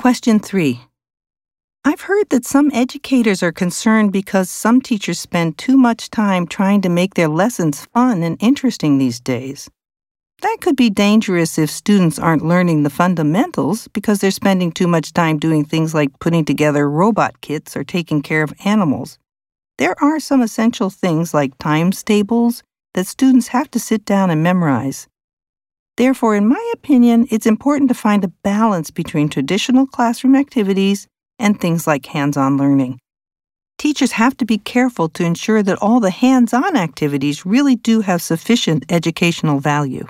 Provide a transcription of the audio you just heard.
Question 3. I've heard that some educators are concerned because some teachers spend too much time trying to make their lessons fun and interesting these days. That could be dangerous if students aren't learning the fundamentals because they're spending too much time doing things like putting together robot kits or taking care of animals. There are some essential things like times tables that students have to sit down and memorize. Therefore, in my opinion, it's important to find a balance between traditional classroom activities and things like hands on learning. Teachers have to be careful to ensure that all the hands on activities really do have sufficient educational value.